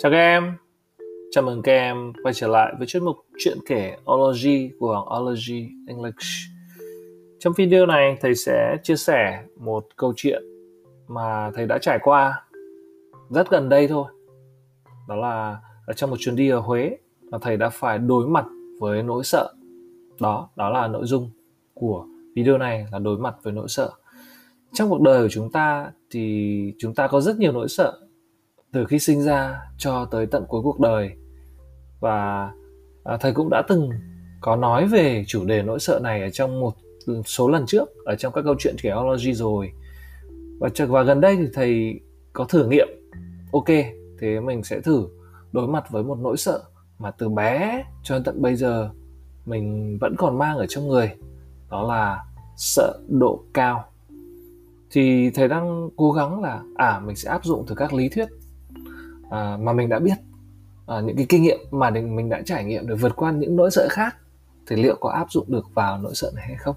Chào các em, chào mừng các em quay trở lại với chuyên mục chuyện kể Ology của Ology English. Trong video này, thầy sẽ chia sẻ một câu chuyện mà thầy đã trải qua rất gần đây thôi. Đó là ở trong một chuyến đi ở Huế mà thầy đã phải đối mặt với nỗi sợ. Đó, đó là nội dung của video này là đối mặt với nỗi sợ. Trong cuộc đời của chúng ta thì chúng ta có rất nhiều nỗi sợ từ khi sinh ra cho tới tận cuối cuộc đời. Và à, thầy cũng đã từng có nói về chủ đề nỗi sợ này ở trong một số lần trước ở trong các câu chuyện theology rồi. Và và gần đây thì thầy có thử nghiệm. Ok thế mình sẽ thử đối mặt với một nỗi sợ mà từ bé cho đến tận bây giờ mình vẫn còn mang ở trong người đó là sợ độ cao. Thì thầy đang cố gắng là à mình sẽ áp dụng từ các lý thuyết à, mà mình đã biết à, những cái kinh nghiệm mà mình đã trải nghiệm để vượt qua những nỗi sợ khác thì liệu có áp dụng được vào nỗi sợ này hay không?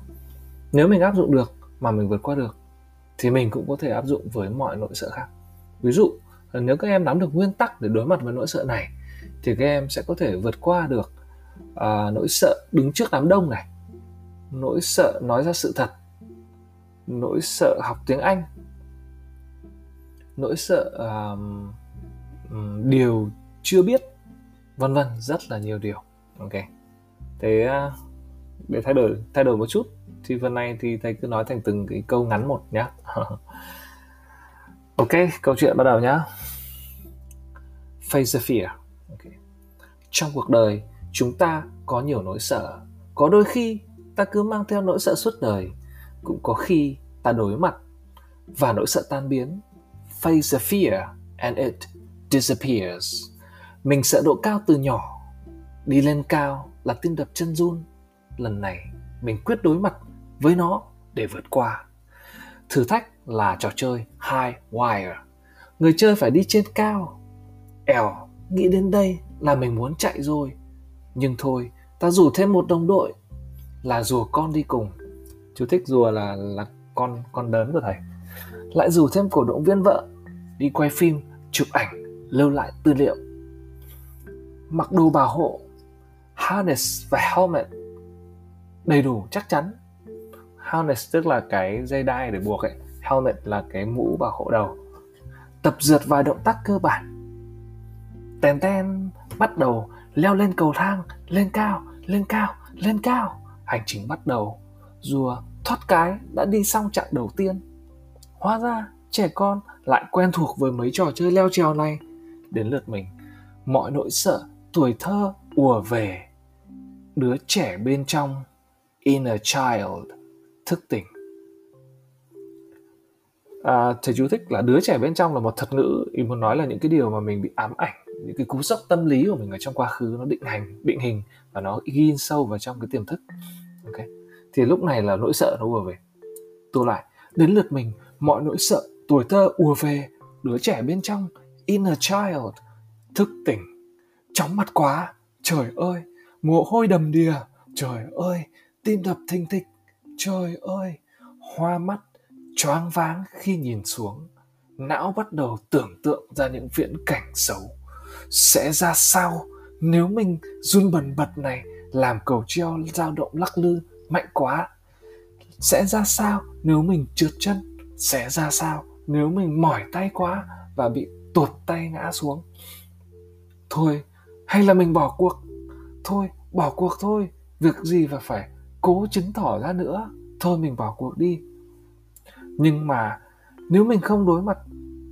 Nếu mình áp dụng được mà mình vượt qua được thì mình cũng có thể áp dụng với mọi nỗi sợ khác. Ví dụ à, nếu các em nắm được nguyên tắc để đối mặt với nỗi sợ này thì các em sẽ có thể vượt qua được à, nỗi sợ đứng trước đám đông này nỗi sợ nói ra sự thật nỗi sợ học tiếng anh nỗi sợ uh, điều chưa biết, vân vân, rất là nhiều điều. Ok. Thế à, để thay đổi thay đổi một chút, thì phần này thì thầy cứ nói thành từng cái câu ngắn một nhá. Ok, câu chuyện bắt đầu nhá. Face the fear. Okay. trong cuộc đời, chúng ta có nhiều nỗi sợ. Có đôi khi, ta cứ mang theo nỗi sợ suốt đời. Cũng có khi, ta đối mặt và nỗi sợ tan biến. Face the fear and it disappears. Mình sợ độ cao từ nhỏ, đi lên cao là tim đập chân run. Lần này mình quyết đối mặt với nó để vượt qua. Thử thách là trò chơi high wire. Người chơi phải đi trên cao. Ẻo, nghĩ đến đây là mình muốn chạy rồi. Nhưng thôi, ta rủ thêm một đồng đội là rùa con đi cùng. Chú thích rùa là là con con đớn của thầy. Lại rủ thêm cổ động viên vợ đi quay phim, chụp ảnh lưu lại tư liệu. Mặc đồ bảo hộ, harness và helmet đầy đủ chắc chắn. Harness tức là cái dây đai để buộc ấy, helmet là cái mũ bảo hộ đầu. Tập dượt vài động tác cơ bản. Tèn ten, bắt đầu leo lên cầu thang, lên cao lên cao lên cao. Hành trình bắt đầu. Rùa thoát cái đã đi xong chặng đầu tiên. Hóa ra trẻ con lại quen thuộc với mấy trò chơi leo trèo này đến lượt mình. Mọi nỗi sợ tuổi thơ ùa về. Đứa trẻ bên trong inner child thức tỉnh. À, thầy chú thích là đứa trẻ bên trong là một thuật ngữ ý muốn nói là những cái điều mà mình bị ám ảnh những cái cú sốc tâm lý của mình ở trong quá khứ nó định hành định hình và nó ghi sâu vào trong cái tiềm thức. Ok. Thì lúc này là nỗi sợ nó ùa về. Tôi lại đến lượt mình mọi nỗi sợ tuổi thơ ùa về đứa trẻ bên trong inner child. Thức tỉnh. Chóng mặt quá. Trời ơi. Mồ hôi đầm đìa. Trời ơi. Tim đập thình thịch. Trời ơi. Hoa mắt choáng váng khi nhìn xuống. Não bắt đầu tưởng tượng ra những viễn cảnh xấu. Sẽ ra sao nếu mình run bần bật này, làm cầu treo, dao động lắc lư, mạnh quá? Sẽ ra sao nếu mình trượt chân? Sẽ ra sao nếu mình mỏi tay quá và bị tuột tay ngã xuống. Thôi, hay là mình bỏ cuộc. Thôi, bỏ cuộc thôi. Việc gì và phải cố chứng tỏ ra nữa? Thôi, mình bỏ cuộc đi. Nhưng mà nếu mình không đối mặt,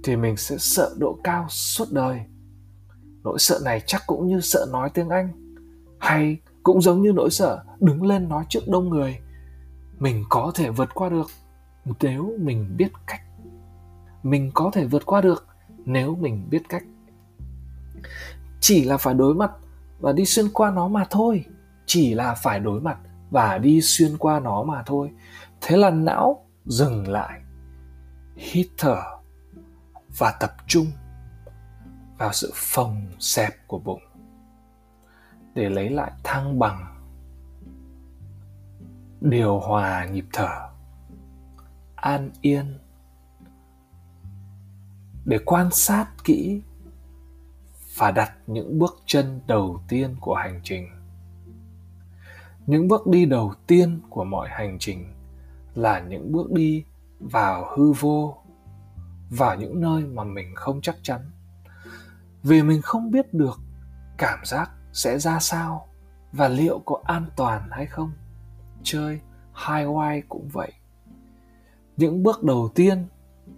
thì mình sẽ sợ độ cao suốt đời. Nỗi sợ này chắc cũng như sợ nói tiếng anh. Hay cũng giống như nỗi sợ đứng lên nói trước đông người. Mình có thể vượt qua được nếu mình biết cách. Mình có thể vượt qua được nếu mình biết cách. Chỉ là phải đối mặt và đi xuyên qua nó mà thôi. Chỉ là phải đối mặt và đi xuyên qua nó mà thôi. Thế là não dừng lại, hít thở và tập trung vào sự phồng xẹp của bụng để lấy lại thăng bằng, điều hòa nhịp thở an yên để quan sát kỹ và đặt những bước chân đầu tiên của hành trình. Những bước đi đầu tiên của mọi hành trình là những bước đi vào hư vô, vào những nơi mà mình không chắc chắn. Vì mình không biết được cảm giác sẽ ra sao và liệu có an toàn hay không. Chơi high oai cũng vậy. Những bước đầu tiên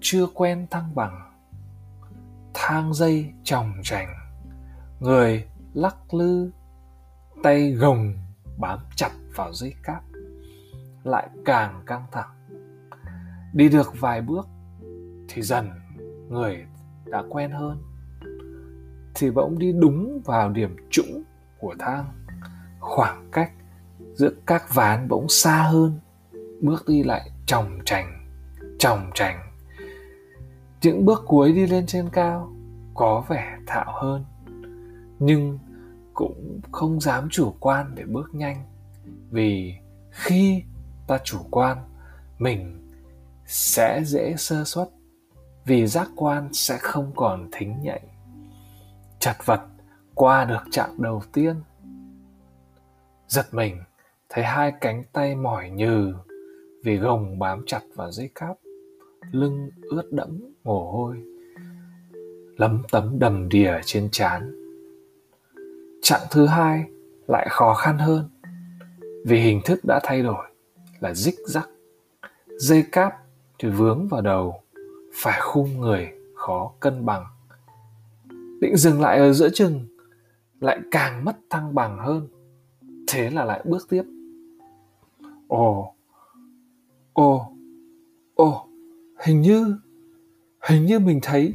chưa quen thăng bằng thang dây tròng trành người lắc lư, tay gồng bám chặt vào dây cáp, lại càng căng thẳng. Đi được vài bước thì dần người đã quen hơn. Thì bỗng đi đúng vào điểm trũng của thang. Khoảng cách giữa các ván bỗng xa hơn. Bước đi lại chồng chành chồng chành những bước cuối đi lên trên cao có vẻ thạo hơn, nhưng cũng không dám chủ quan để bước nhanh, vì khi ta chủ quan, mình sẽ dễ sơ suất, vì giác quan sẽ không còn thính nhạy. Chật vật qua được chặng đầu tiên. Giật mình, thấy hai cánh tay mỏi nhừ vì gồng bám chặt vào dây cáp, lưng ướt đẫm mồ hôi, lấm tấm đầm đìa trên trán. Chặng thứ hai lại khó khăn hơn, vì hình thức đã thay đổi là dích rắc. Dây cáp thì vướng vào đầu, phải khung người khó cân bằng. Định dừng lại ở giữa chừng, lại càng mất thăng bằng hơn. Thế là lại bước tiếp. Ồ ồ ồ, hình như hình như mình thấy,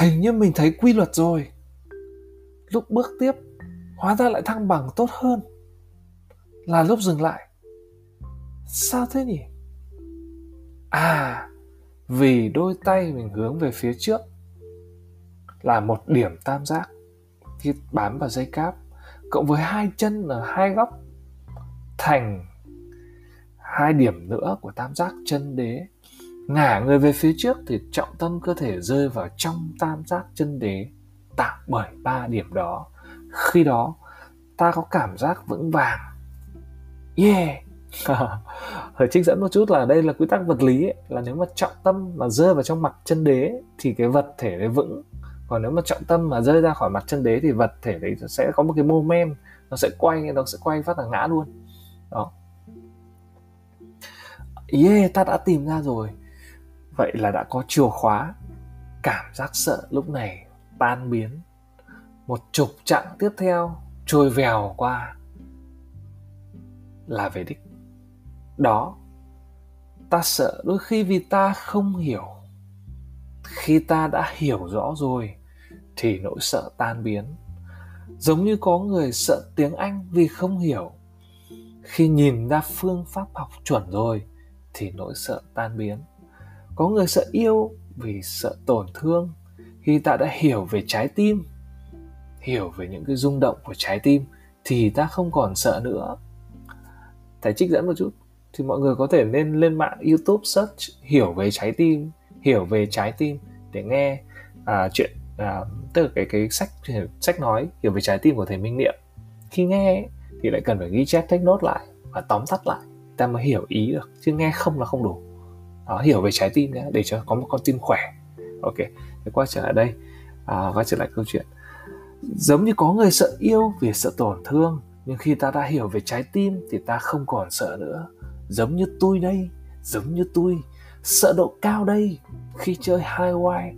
hình như mình thấy quy luật rồi. Lúc bước tiếp, hóa ra lại thăng bằng tốt hơn. Là lúc dừng lại. Sao thế nhỉ? À vì đôi tay mình hướng về phía trước. Là một điểm tam giác. Khi bám vào dây cáp, cộng với hai chân ở hai góc, thành hai điểm nữa của tam giác chân đế ngả người về phía trước thì trọng tâm cơ thể rơi vào trong tam giác chân đế tạo bởi ba điểm đó. Khi đó ta có cảm giác vững vàng. Yeah! Hơi trích dẫn một chút là đây là quy tắc vật lý ấy, là nếu mà trọng tâm mà rơi vào trong mặt chân đế thì cái vật thể đấy vững. Còn nếu mà trọng tâm mà rơi ra khỏi mặt chân đế thì vật thể đấy sẽ có một cái moment nó sẽ quay nó sẽ quay phát là ngã luôn. Đó. Yeah ta đã tìm ra rồi vậy là đã có chìa khóa. Cảm giác sợ lúc này tan biến. Một chục chặng tiếp theo trôi vèo qua. Là về đích. Đó, ta sợ đôi khi vì ta không hiểu. Khi ta đã hiểu rõ rồi, thì nỗi sợ tan biến. Giống như có người sợ tiếng anh vì không hiểu. Khi nhìn ra phương pháp học chuẩn rồi, thì nỗi sợ tan biến có người sợ yêu vì sợ tổn thương. Khi ta đã hiểu về trái tim hiểu về những cái rung động của trái tim thì ta không còn sợ nữa. Thầy trích dẫn một chút thì mọi người có thể nên lên mạng youtube search hiểu về trái tim hiểu về trái tim để nghe à, chuyện à, tức là cái cái sách sách nói hiểu về trái tim của thầy minh niệm. Khi nghe thì lại cần phải ghi chép take note lại và tóm tắt lại ta mới hiểu ý được chứ nghe không là không đủ đó, hiểu về trái tim nhé để cho có một con tim khỏe. Ok thì quay trở lại đây. À, quay trở lại câu chuyện. Giống như có người sợ yêu vì sợ tổn thương nhưng khi ta đã hiểu về trái tim thì ta không còn sợ nữa. Giống như tôi đây giống như tôi sợ độ cao đây khi chơi hai oai.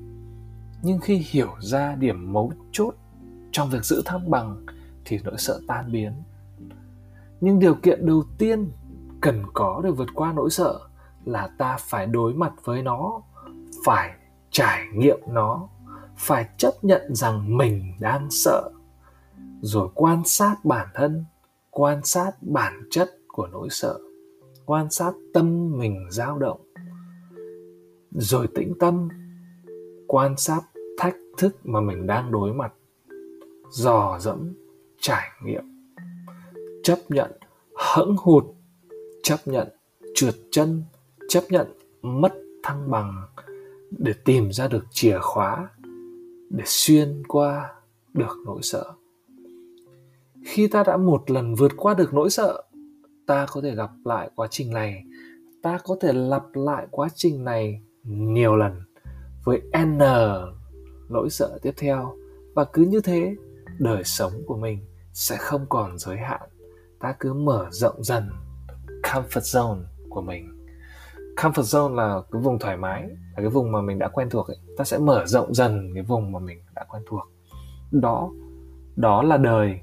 Nhưng khi hiểu ra điểm mấu chốt trong việc giữ thăng bằng thì nỗi sợ tan biến. Nhưng điều kiện đầu tiên cần có để vượt qua nỗi sợ là ta phải đối mặt với nó, phải trải nghiệm nó, phải chấp nhận rằng mình đang sợ. Rồi quan sát bản thân, quan sát bản chất của nỗi sợ, quan sát tâm mình dao động. Rồi tĩnh tâm, quan sát thách thức mà mình đang đối mặt, dò dẫm, trải nghiệm. Chấp nhận hẫng hụt, chấp nhận, trượt chân chấp nhận mất thăng bằng để tìm ra được chìa khóa để xuyên qua được nỗi sợ. Khi ta đã một lần vượt qua được nỗi sợ, ta có thể gặp lại quá trình này. Ta có thể lặp lại quá trình này nhiều lần với n nỗi sợ tiếp theo. Và cứ như thế, đời sống của mình sẽ không còn giới hạn. Ta cứ mở rộng dần comfort zone của mình comfort zone là cái vùng thoải mái, là cái vùng mà mình đã quen thuộc ấy. ta sẽ mở rộng dần cái vùng mà mình đã quen thuộc. Đó đó là đời,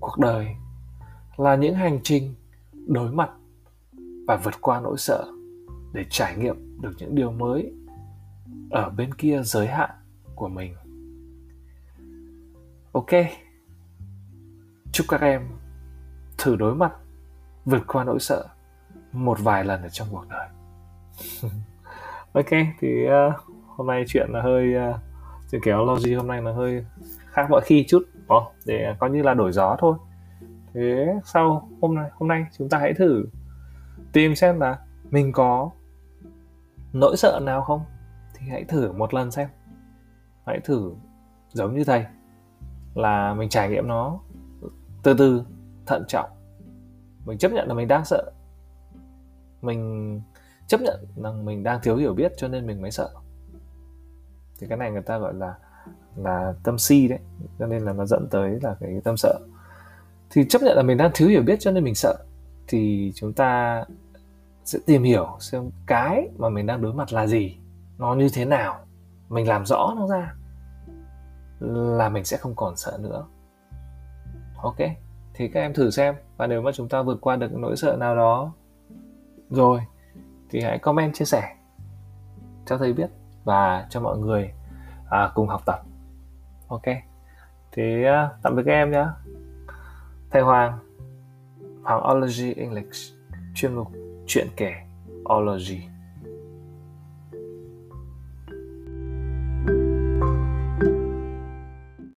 cuộc đời, là những hành trình đối mặt và vượt qua nỗi sợ để trải nghiệm được những điều mới ở bên kia giới hạn của mình. Ok, chúc các em thử đối mặt, vượt qua nỗi sợ một vài lần ở trong cuộc đời. Ok thì uh, hôm nay chuyện là hơi uh, chuyện kéo logi hôm nay là hơi khác mọi khi chút oh, để coi như là đổi gió thôi. Thế sau hôm nay hôm nay chúng ta hãy thử tìm xem là mình có nỗi sợ nào không? Thì hãy thử một lần xem. Hãy thử giống như thầy là mình trải nghiệm nó từ từ thận trọng. Mình chấp nhận là mình đang sợ mình chấp nhận rằng mình đang thiếu hiểu biết cho nên mình mới sợ. Thì cái này người ta gọi là là tâm si đấy, cho nên là nó dẫn tới là cái tâm sợ. Thì chấp nhận là mình đang thiếu hiểu biết cho nên mình sợ, thì chúng ta sẽ tìm hiểu xem cái mà mình đang đối mặt là gì, nó như thế nào, mình làm rõ nó ra là mình sẽ không còn sợ nữa. Ok, thì các em thử xem, và nếu mà chúng ta vượt qua được nỗi sợ nào đó rồi thì hãy comment chia sẻ cho thầy biết và cho mọi người à, cùng học tập. Ok thì à, tạm biệt các em nhé. Thầy Hoàng Hoàng Ology English chuyên mục chuyện kể Ology.